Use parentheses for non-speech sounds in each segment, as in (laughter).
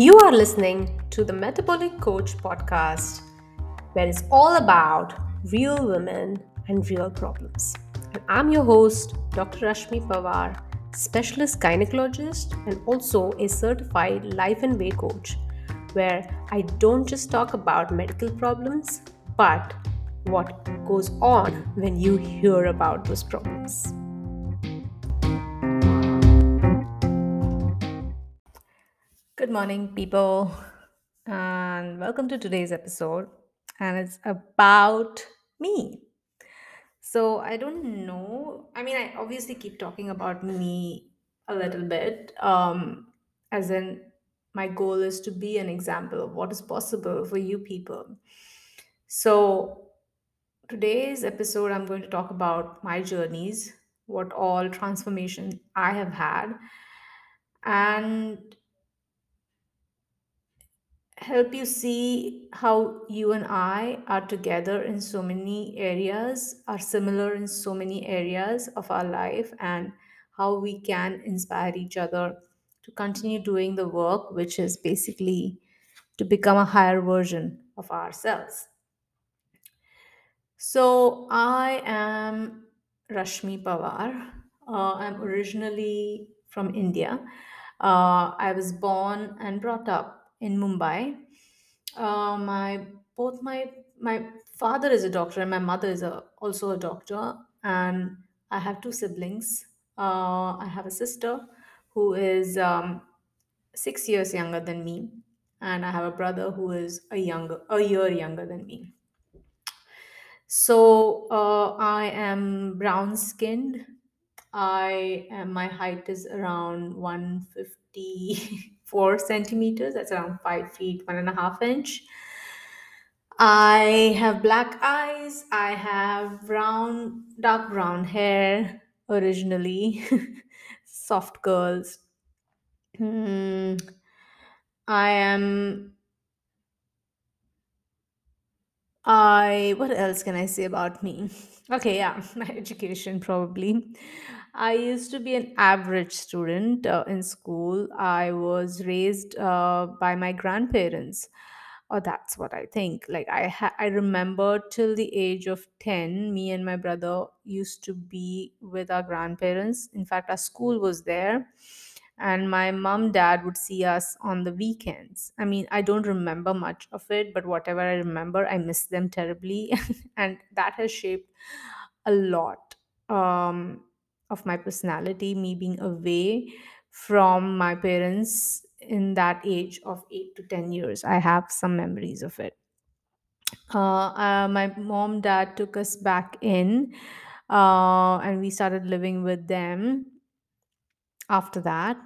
You are listening to the Metabolic Coach podcast, where it's all about real women and real problems. And I'm your host, Dr. Rashmi Pawar, specialist gynecologist and also a certified life and way coach, where I don't just talk about medical problems, but what goes on when you hear about those problems. Good morning, people, and welcome to today's episode. And it's about me. So, I don't know. I mean, I obviously keep talking about me a little bit, um, as in, my goal is to be an example of what is possible for you people. So, today's episode, I'm going to talk about my journeys, what all transformation I have had, and help you see how you and I are together in so many areas, are similar in so many areas of our life, and how we can inspire each other to continue doing the work, which is basically to become a higher version of ourselves. So, I am Rashmi Pawar. Uh, I'm originally from India. Uh, I was born and brought up in Mumbai. Uh, my both my my father is a doctor and my mother is a, also a doctor, and I have two siblings. Uh, I have a sister who is um, six years younger than me, and I have a brother who is a younger a year younger than me. So uh, I am brown skinned. I am my height is around (laughs) 154 centimeters. That's around five feet, one and a half inch. I have black eyes. I have brown, dark brown hair originally, (laughs) soft curls. Hmm. I am I what else can I say about me? (laughs) Okay, yeah, (laughs) my education probably. I used to be an average student uh, in school. I was raised uh, by my grandparents. Or that's what I think. Like I ha- I remember till the age of 10, me and my brother used to be with our grandparents. In fact, our school was there and my mom dad would see us on the weekends i mean i don't remember much of it but whatever i remember i miss them terribly (laughs) and that has shaped a lot um, of my personality me being away from my parents in that age of 8 to 10 years. I have some memories of it. Uh, uh, my mom dad took us back in uh, and we started living with them after that.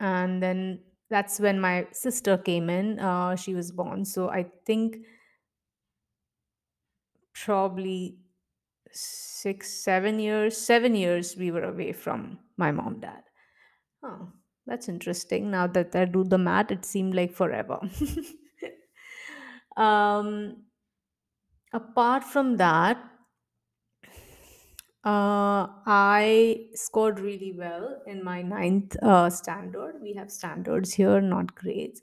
And then that's when my sister came in. Uh, she was born. So i think probably six seven years seven years we were away from my mom dad oh that's interesting now that i do the math it seemed like forever (laughs) um apart from that Uh, I scored really well in my ninth uh, standard. We have standards here, not grades.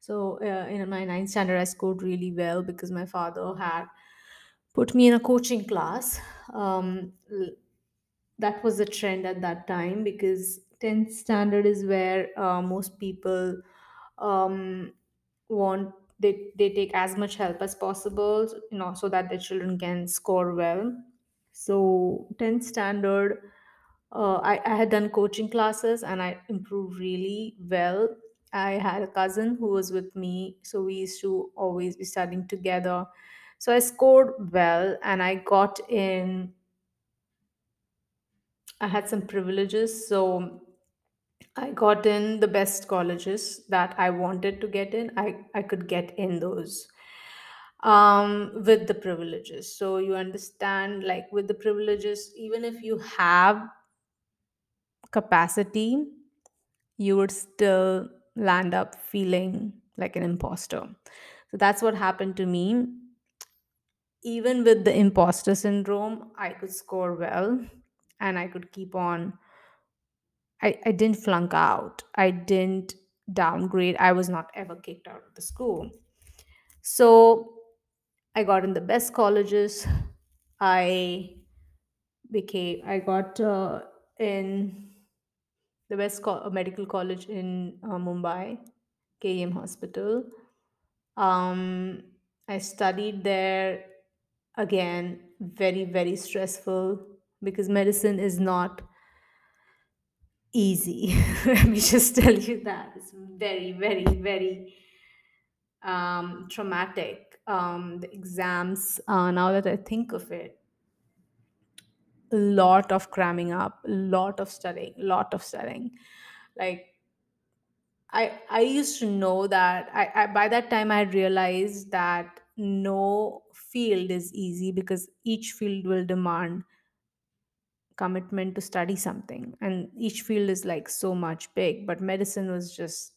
So, uh, in my ninth standard, I scored really well because my father had put me in a coaching class. Um, that was the trend at that time because 10th standard is where uh, most people um, want they, they take as much help as possible you know so that their children can score well. So 10th standard uh, I, I had done coaching classes and i improved really well. I had a cousin who was with me so we used to always be studying together so i scored well and i got in i had some privileges. So i got in the best colleges that i wanted to get in. I, I could get in those um with the privileges. So you understand like with the privileges even if you have capacity you would still land up feeling like an imposter. So that's what happened to me even with the imposter syndrome i could score well and i could keep on i, I didn't flunk out i didn't downgrade. I was not ever kicked out of the school. So I got in the best colleges. I became, I got uh, in the best co- medical college in uh, Mumbai, KEM Hospital. Um, I studied there again, very, very stressful because medicine is not easy. (laughs) Let me just tell you that. It's very, very, very um, traumatic. Um, the exams, uh, now that I think of it, a lot of cramming up, a lot of studying, a lot of studying. Like I, I used to know that I, I by that time I realized that no field is easy because each field will demand commitment to study something and each field is like so much big but medicine was just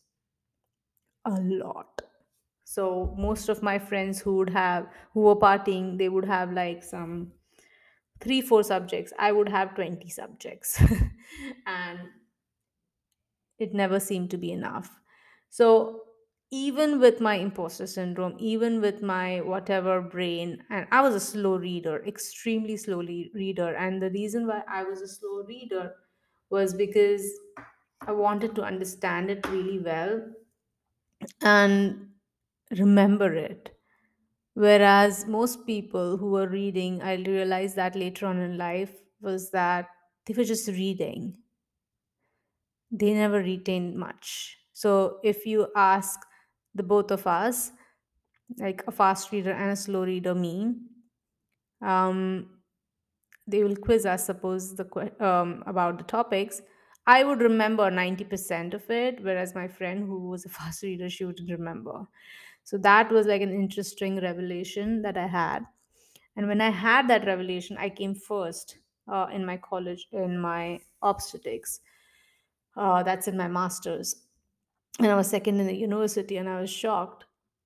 a lot. So most of my friends who would have who were partying they would have like some three four subjects. I would have 20 subjects. (laughs) And it never seemed to be enough. So even with my imposter syndrome even with my whatever brain and i was a slow reader extremely slowly reader. And the reason why i was a slow reader was because i wanted to understand it really well and remember it. Whereas most people who were reading i realized that later on in life was that they were just reading. They never retained much. So if you ask the both of us, like a fast reader and a slow reader, me, um, they will quiz us, suppose the um, about the topics. I would remember ninety percent of it, whereas my friend who was a (laughs) fast reader, she wouldn't remember. So that was like an interesting revelation that I had. And when I had that revelation, I came first uh, in my college in my obstetrics. Uh, that's in my master's. And I was second in the university, and I was shocked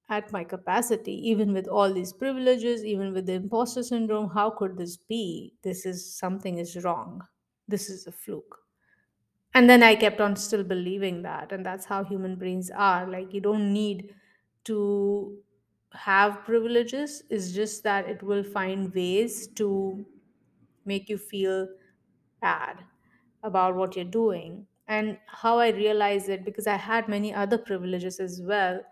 at my capacity, even with all these privileges, even with the imposter syndrome. How could this be? This is something is wrong. This is a fluke. And then I kept on still believing that, and that's how human brains are. Like you don't need to have privileges. It's just that it will find ways to make you feel bad about what you're doing. And how I realized it because I had many other privileges as well,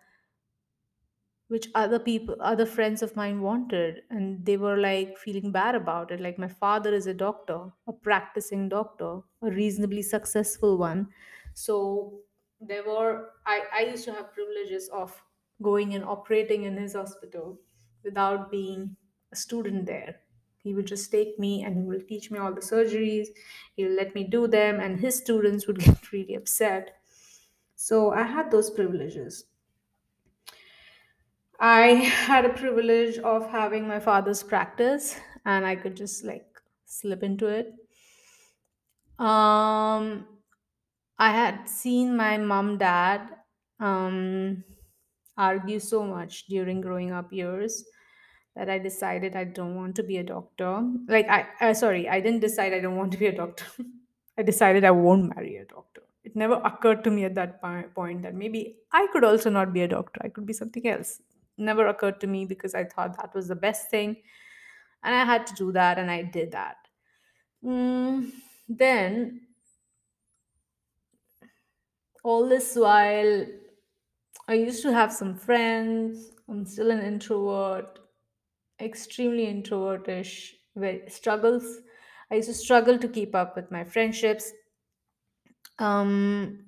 which other people, other friends of mine wanted. And they were like feeling bad about it. Like, my father is a doctor, a practicing doctor, a reasonably successful one. So, there were, I, I used to have privileges of going and operating in his hospital without being a student there. He would just take me and he will teach me all the surgeries. He'll let me do them, and his students would (laughs) get really upset. So I had those privileges. I had a privilege of having my father's practice, and I could just like slip into it. Um, I had seen my mom dad um, argue so much during growing up years that I decided I don't want to be a doctor. Like I, uh, sorry, I didn't decide I don't want to be a doctor. (laughs) I decided I won't marry a doctor. It never occurred to me at that point that maybe I could also not be a doctor. I could be something else. Never occurred to me because I thought that was the best thing, and I had to do that, and I did that. Mm, then all this while I used to have some friends. I'm still an introvert, extremely introvertish, very struggles. I used to struggle to keep up with my friendships. Um,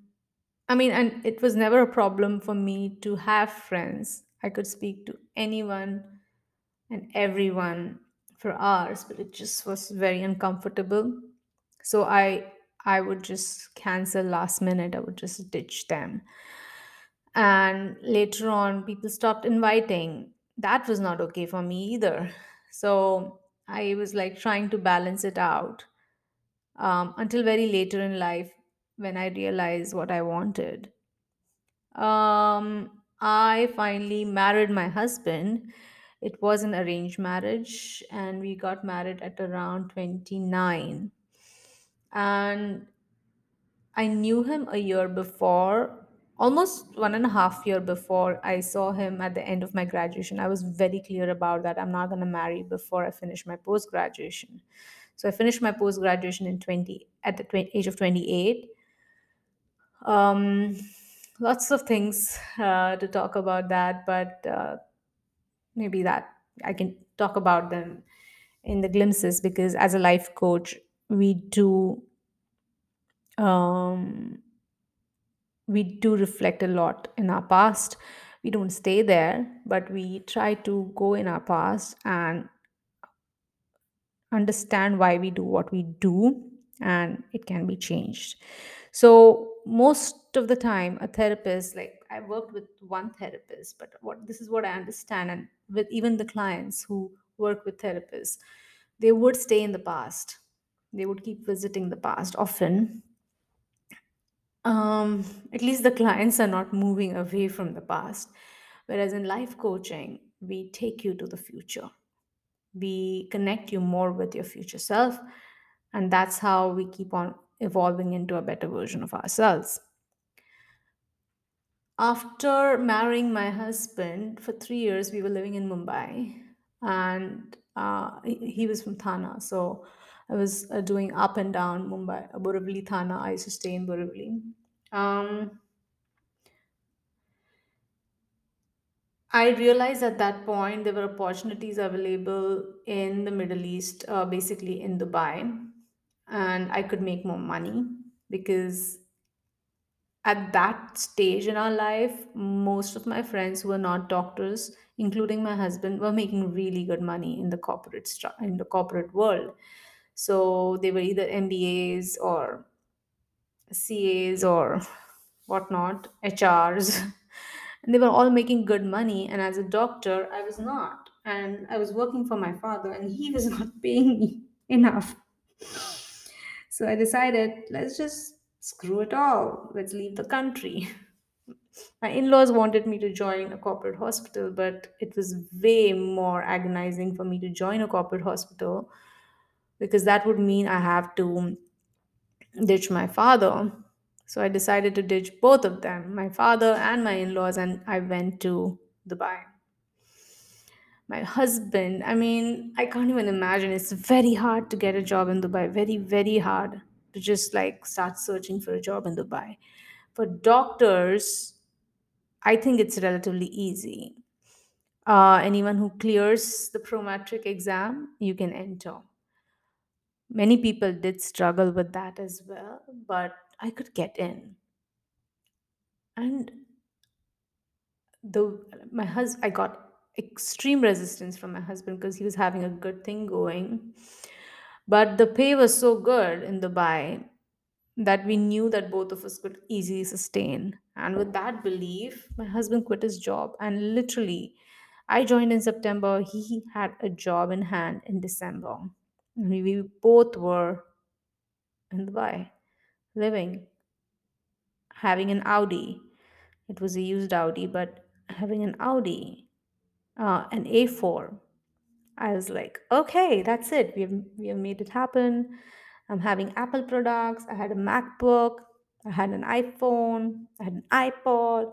I mean, and it was never a problem for me to have friends. I could speak to anyone and everyone for hours, but it just was very uncomfortable. So I I would just cancel last minute. I would just ditch them. And later on, people stopped inviting. That was not okay for me either. So I was like trying to balance it out um, until very later in life when I realized what I wanted. Um, I finally married my husband. It was an arranged marriage, and we got married at around 29. And I knew him a year before almost one and a half year before I saw him at the end of my graduation. I was very clear about that. I'm not going to marry before I finish my post graduation. So I finished my post graduation in 20 at the 20, age of 28. Um, lots of things uh, to talk about that, but uh, maybe that I can talk about them in the glimpses because as a life coach, we do um, we do reflect a lot in our past. We don't stay there, but we try to go in our past and understand why we do what we do, and it can be changed. So, most of the time, a therapist, like I worked with one therapist, but what this is what I understand, and with even the clients who work with therapists, they would stay in the past. They would keep visiting the past often um, at least the clients are not moving away from the past. Whereas in life coaching, we take you to the future. We connect you more with your future self. And that's how we keep on evolving into a better version of ourselves. After marrying my husband for three years, we were living in Mumbai, and uh, he was from Thana. So I was uh, doing up and down Mumbai, Borivali, Thana. I used to stay in Borivali. Um, I realized at that point there were opportunities available in the Middle East, uh, basically in Dubai, and I could make more money because at that stage in our life, most of my friends who were not doctors, including my husband, were making really good money in the corporate stru- in the corporate world. So they were either MBAs or CAs or whatnot, HRs, (laughs) and they were all making good money. And as a doctor, I was not. And I was working for my father, and he was (laughs) not paying me enough. So I decided, let's just screw it all. Let's leave the country. (laughs) My in laws wanted me to join a corporate hospital, but it was way more agonizing for me to join a corporate hospital because that would mean I have to ditch my father. So I decided to ditch both of them, my father and my in laws, and I went to Dubai. My husband, I mean, I can't even imagine. It's very hard to get a job in Dubai, very, very hard to just like start searching for a job in Dubai. For doctors, I think it's relatively easy. Uh, anyone who clears the prometric exam, you can enter. Many people did struggle with that as well, but I could get in. And the my husband, I got extreme resistance from my husband because he was having a good thing going, but the pay was so good in Dubai that we knew that both of us could easily sustain. And with that belief, my husband quit his job. And literally, I joined in September. He had a job in hand in December. And we both were in Dubai, living, having an Audi. It was a used Audi, but having an Audi, uh, an A4. I was like, okay, that's it. We have we have made it happen. I'm having Apple products. I had a MacBook. I had an iPhone. I had an iPod.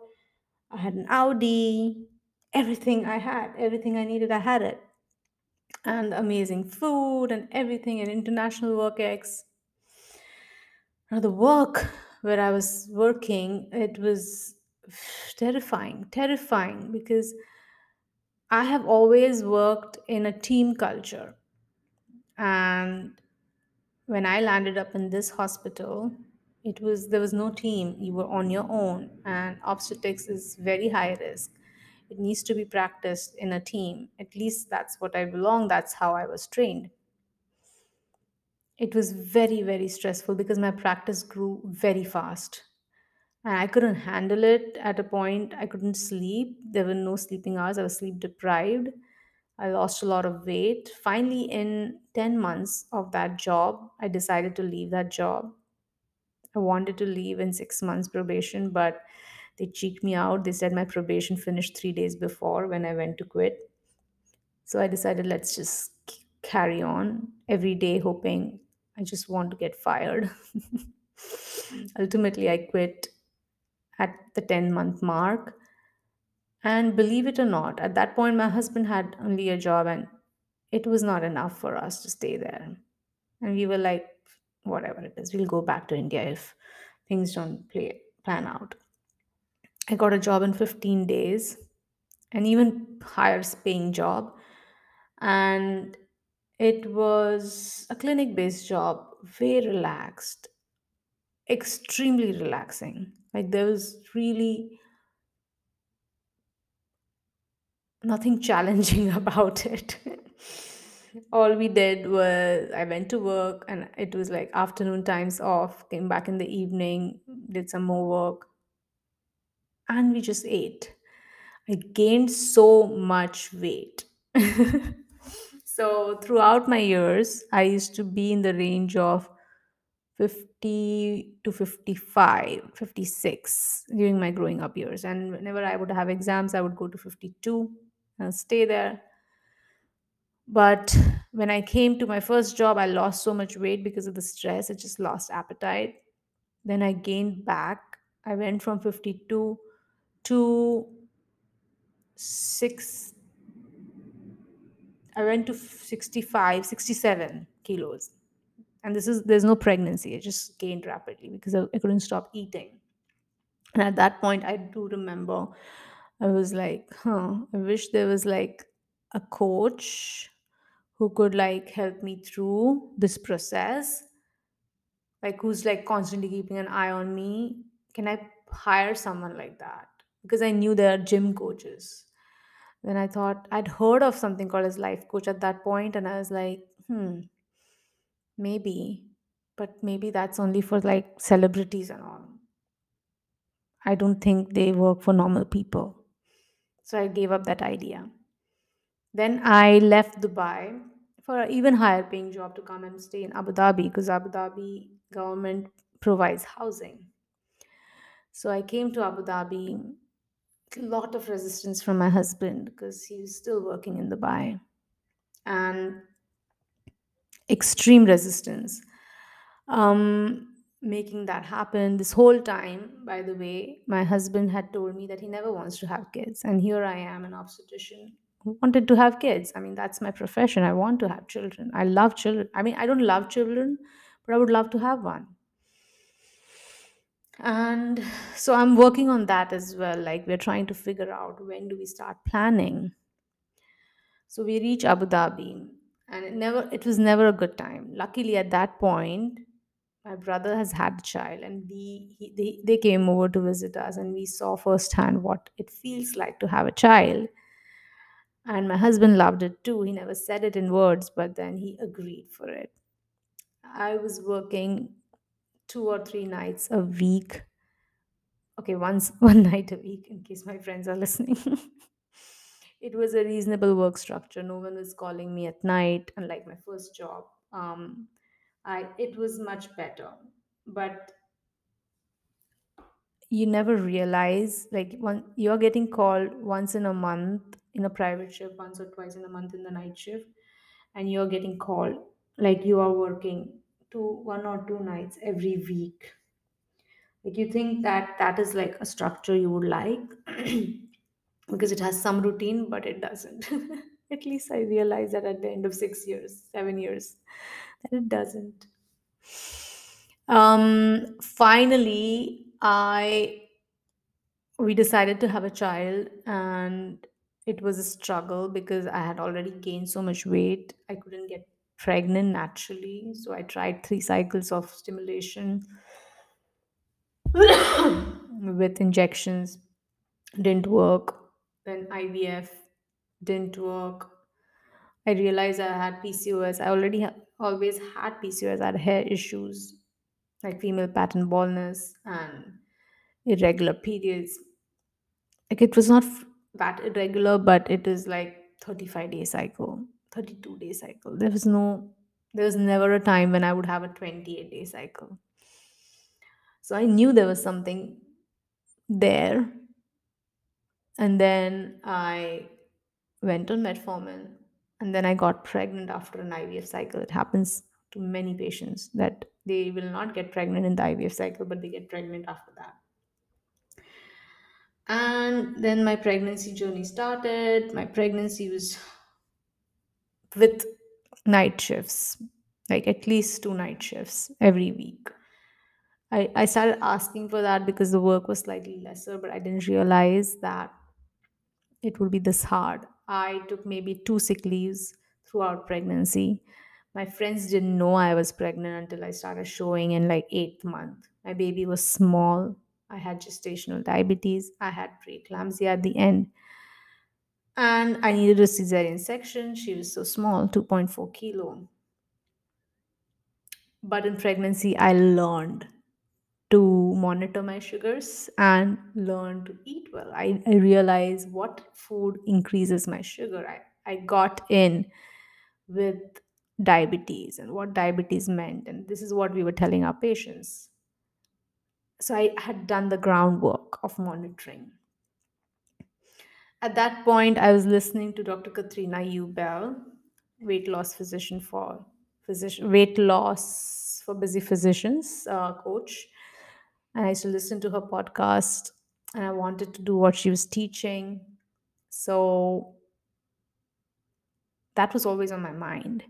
I had an Audi. Everything I had, everything I needed, I had it. And amazing food and everything and international work ex. Now the work where I was working, it was (sighs) terrifying, terrifying because I have always worked in a team culture. And when I landed up in this hospital, it was there was no team. You were on your own, and obstetrics is very high risk. It needs to be practiced in a team. At least that's what I belong. That's how I was trained. It was very, very stressful because my practice grew very fast. And I couldn't handle it at a point. I couldn't sleep. There were no sleeping hours. I was sleep deprived. I lost a lot of weight. Finally, in 10 months of that job, I decided to leave that job. I wanted to leave in six months probation, but they cheeked me out. They said my probation finished three days before when I went to quit. So I decided let's just carry on every day, hoping I just want to get fired. (laughs) Ultimately, I quit at the 10 month mark. And believe it or not, at that point, my husband had only a job and it was not enough for us to stay there. And we were like, whatever it is, we'll go back to India if things don't play plan out. I got a job in 15 days, an even higher paying job. And it was a clinic based job, very relaxed, extremely relaxing. Like there was really nothing (laughs) challenging about it. All we did was I went to work and it was like afternoon times off, came back in the evening, did some more work, and we just ate. I gained so much weight. (laughs) so throughout my years, I used to be in the range of 50 to 55, 56 during my growing up years. And whenever I would have exams, I would go to 52 and stay there. But when I came to my first job, I lost so much weight because of the stress. I just lost appetite. Then I gained back. I went from 52 to 6 I went to 65, 67 kilos. And this is there's no pregnancy. I just gained rapidly because I, I couldn't stop eating. And at that point, I do remember I was like, huh, I wish there was like a coach who could like help me through this process, like who's like constantly keeping an eye on me. Can I hire someone like that? Because I knew there are gym coaches. Then I thought I'd heard of something called as life coach at that point, and I was like, hmm, maybe, but maybe that's only for like celebrities and all. I don't think they work for normal people. So I gave up that idea. Then I left Dubai for an even higher paying job to come and stay in Abu Dhabi because Abu Dhabi government provides housing. So I came to Abu Dhabi. Lot of resistance from my husband because he was still working in Dubai and extreme resistance. Um, making that happen this whole time, by the way, my husband had told me that he never wants to have kids. And here I am, an obstetrician who wanted to have kids. I mean, that's my profession. I want to have children. I love children. I mean, I don't love children, but I would love to have one. And so I'm working on that as well. Like, we're trying to figure out when do we start planning. So we reach Abu Dhabi, and it never it was never a good time. Luckily, at that point, my brother has had a child, and we he, they, they came over to visit us, and we saw firsthand what it feels like to have a child. And my husband loved it too. He never said it in words, but then he agreed for it. I was working two or three nights a week. Okay, once (laughs) one night a week, in case my friends are listening. (laughs) it was a reasonable work structure. No one was calling me at night, unlike my first job. Um, I it was much better, but you never realize like one you're getting called once in a month in a private shift, once or twice in a month in the night shift, and you're getting called like you are working two one or two nights every week. Like you think that that is like a structure you would like (clears throat) because it has some routine, but it doesn't. (laughs) At least I realized that at the end of six years, seven years, (laughs) that it doesn't. Um, finally, I we decided to have a child, and it was a struggle because I had already gained so much weight. I couldn't get pregnant naturally, so I tried three cycles of stimulation (coughs) with injections. Didn't work. Then ivf didn't work. I realized i had pcos i already ha- always had pcos i had hair issues like female pattern baldness and irregular periods. Like it was not f- that irregular but it is like 35 day cycle 32 day cycle. There was no there was never a time when i would have a 28 day cycle. So i knew there was something there. And then i went on metformin and then i got pregnant after an ivf cycle. It happens to many patients that they will not get pregnant in the ivf cycle but they get pregnant after that. And then my pregnancy journey started. My pregnancy was with night shifts, like at least two night shifts every week. I, I started asking for that because the work was slightly lesser, but I didn't realize that it would be this hard. I took maybe two sick leaves throughout pregnancy. My friends didn't know I was pregnant until I started showing in like eighth month. My baby was small. I had gestational diabetes. I had preeclampsia at the end. And I needed a cesarean section. She was so small, 2.4 kilo. But in pregnancy, I learned to monitor my sugars and learn to eat well. I, I realized what food increases my sugar. I, I got in with diabetes and what diabetes meant. And this is what we were telling our patients. So I had done the groundwork of monitoring. At that point, I was listening to Dr. Katrina Ubell, weight loss physician for physician weight loss for busy physicians uh, coach, and I used to listen to her podcast, and I wanted to do what she was teaching. So that was always on my mind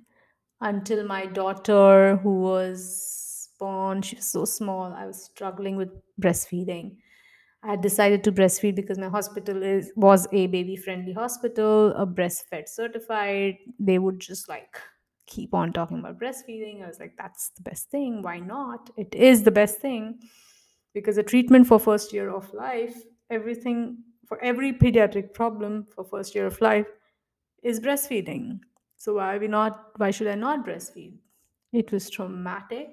until my daughter, who was born, she was so small. I was struggling with breastfeeding. I decided to breastfeed because my hospital is was a baby friendly hospital, a breastfed certified. They would just like keep on talking about breastfeeding. I was like, that's the best thing. Why not? It is the best thing because the treatment for first year of life, everything for every pediatric problem for first year of life is breastfeeding. So why we not? Why should I not breastfeed? It was traumatic.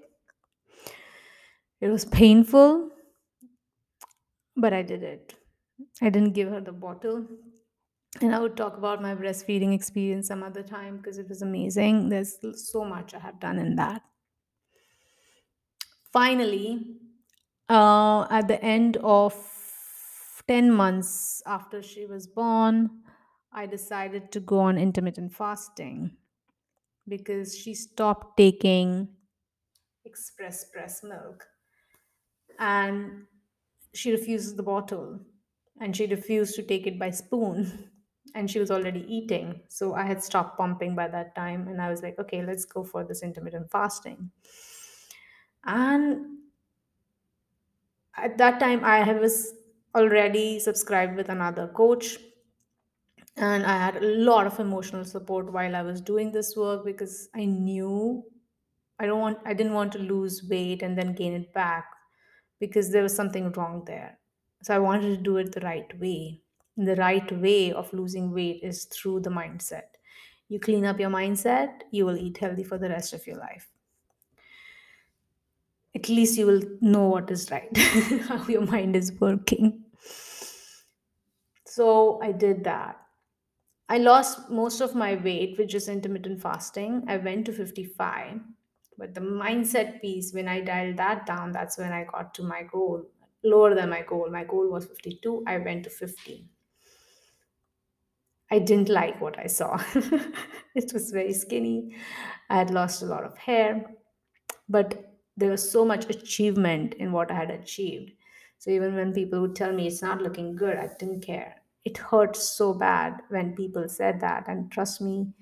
It was painful, but I did it. I didn't give her the bottle. And I would talk about my breastfeeding experience some other time because it was amazing. There's so much I have done in that. Finally, uh, at the end of 10 months after she was born, I decided to go on intermittent fasting because she stopped taking express breast milk and she refuses the bottle and she refused to take it by spoon (laughs) and she was already eating. So i had stopped pumping by that time and i was like okay let's go for this intermittent fasting. And at that time i was already subscribed with another coach and i had a lot of emotional support while i was doing this work because i knew i don't want i didn't want to lose weight and then gain it back because there was something wrong there. So i wanted to do it the right way. And the right way of losing weight is through the mindset. You clean up your mindset you will eat healthy for the rest of your life. At least you will know what is right (laughs) how your mind is working. So i did that. I lost most of my weight which is intermittent fasting. I went to 55. But the mindset piece, when I dialed that down, that's when I got to my goal, lower than my goal. My goal was 52. I went to 15 I didn't like what I saw. (laughs) it was very skinny. I had lost a lot of hair, but there was so much achievement in what I had achieved. So even when people would tell me it's not looking good, I didn't care. It hurt so bad when people said that. And trust me,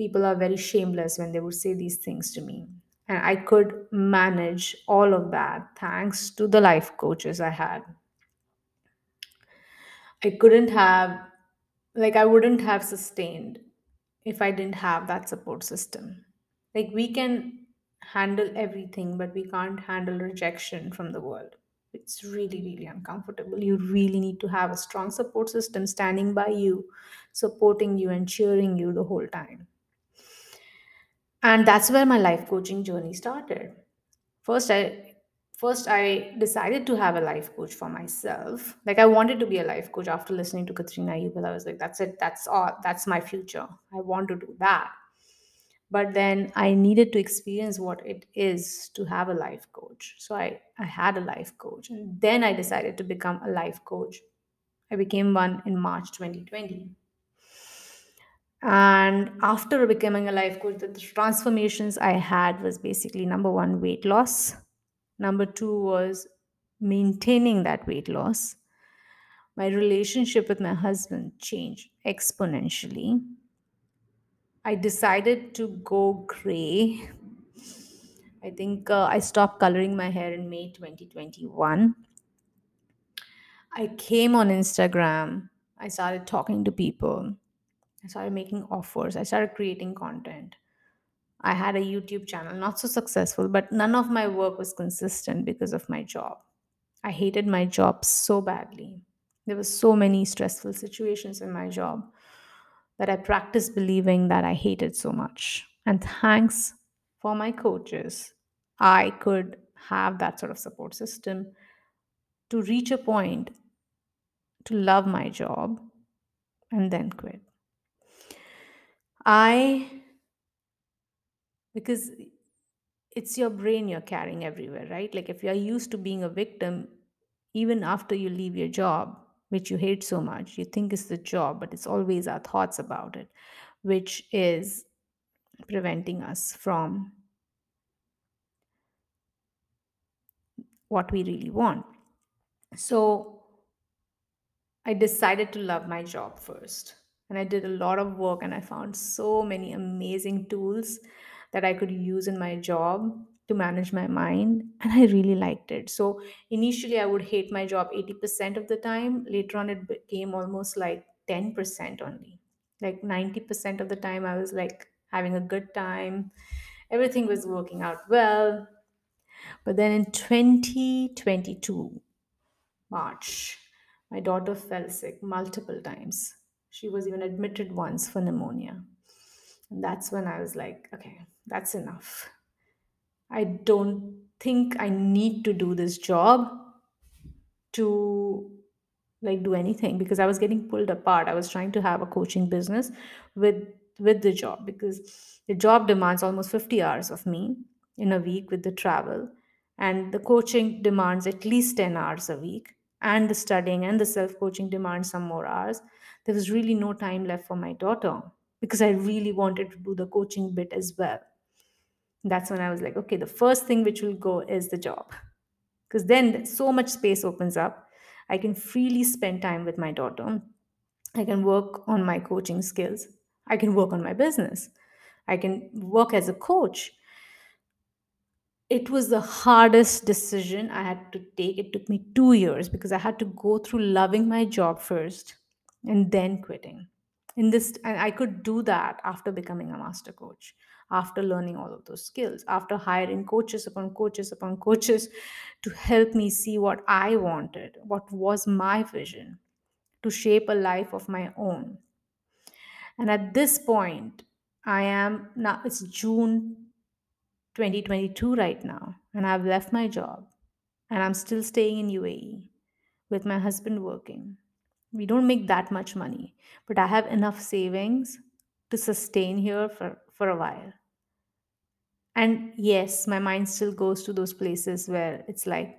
people are very shameless when they would say these things to me. And I could manage all of that thanks to the life coaches I had. I couldn't have, like, I wouldn't have sustained if I didn't have that support system. Like, we can handle everything, but we can't handle rejection from the world. It's really, really uncomfortable. You really need to have a strong support system standing by you, supporting you, and cheering you the whole time. And that's where my life coaching journey started. First i first i decided to have a life coach for myself. Like i wanted to be a life coach after listening to katrina Ubell. i was like that's it. That's all. That's my future. I want to do that. But then i needed to experience what it is to have a life coach. So i i had a life coach. And then i decided to become a life coach. I became one in march 2020 and after becoming a life coach, the transformations I had was basically number one, weight loss. Number two was maintaining that weight loss. My relationship with my husband changed exponentially. I decided to go gray. I think uh, I stopped coloring my hair in May 2021. I came on Instagram. I started talking to people. I started making offers. I started creating content. I had a YouTube channel, not so successful, but none of my work was consistent because of my job. I hated my job so badly. There were so many stressful situations in my job that I practiced believing that I hated so much. And thanks for my coaches, I could have that sort of support system to reach a point to love my job and then quit. I, because it's your brain you're carrying everywhere, right? Like if you're used to being a victim, even after you leave your job, which you hate so much, you think it's the job, but it's always our thoughts about it, which is preventing us from what we really want. So I decided to love my job first. And I did a lot of work and I found so many amazing tools that I could use in my job to manage my mind. And I really liked it. So initially, I would hate my job 80% of the time. Later on, it became almost like 10% only. Like 90% of the time, I was like having a good time. Everything was working out well. But then in 2022, March, my daughter fell sick multiple times. She was even admitted once for pneumonia. And that's when I was like, okay, that's enough. I don't think I need to do this job to like do anything because I was getting pulled apart. I was trying to have a coaching business with with the job because the job demands almost 50 hours of me in a week with the travel and the coaching demands at least 10 hours a week and the studying and the self coaching demands some more hours. There was really no time left for my daughter because I really wanted to do the coaching bit as well. That's when I was like, okay, the first thing which will go is the job because then so much space opens up. I can freely spend time with my daughter. I can work on my coaching skills. I can work on my business. I can work as a coach. It was the hardest decision I had to take. It took me two years because I had to go through loving my job first and then quitting. In this, and I could do that after becoming a master coach, after learning all of those skills, after hiring coaches upon coaches upon coaches to help me see what I wanted, what was my vision, to shape a life of my own. And at this point, I am now, it's June 2022 right now, and I've left my job and I'm still staying in UAE with my husband working. We don't make that much money, but I have enough savings to sustain here for, for a while. And yes, my mind still goes to those places where it's like,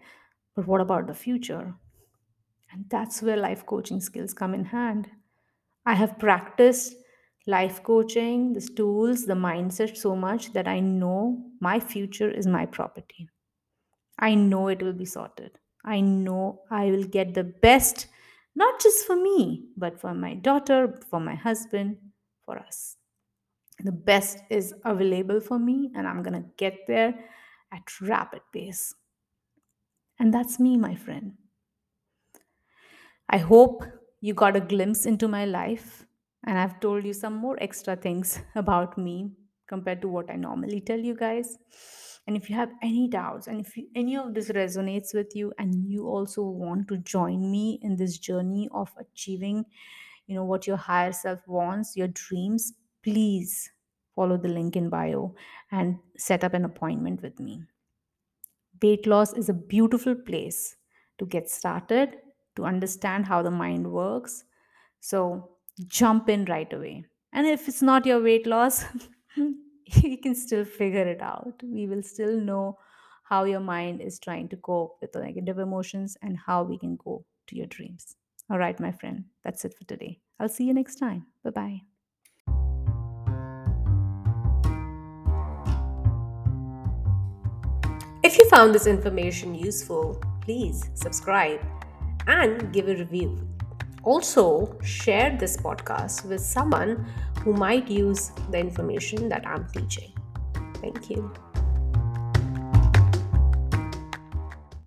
but what about the future? And that's where life coaching skills come in hand. I have practiced life coaching, the tools, the mindset so much that I know my future is my property. I know it will be sorted. I know I will get the best, not just for me, but for my daughter, for my husband, for us. The best is available for me, and I'm going to get there at rapid pace. And that's me, my friend. I hope you got a glimpse into my life and I've told you some more extra things (laughs) about me compared to what I normally tell you guys. And if you have any doubts and if you, any of this resonates with you and you also want to join me in this journey of achieving, you know, what your higher self wants, your dreams, please follow the link in bio and set up an appointment with me. Weight loss is a beautiful place to get started, to understand how the mind works. So jump in right away. And if it's not your weight loss, (laughs) (laughs) you can still figure it out. We will still know how your mind is trying to cope with the negative emotions and how we can go to your dreams. All right, my friend, that's it for today. I'll see you next time. Bye bye. If you found this information useful, please subscribe and give a review. Also, share this podcast with someone who might use the information that I'm teaching. Thank you.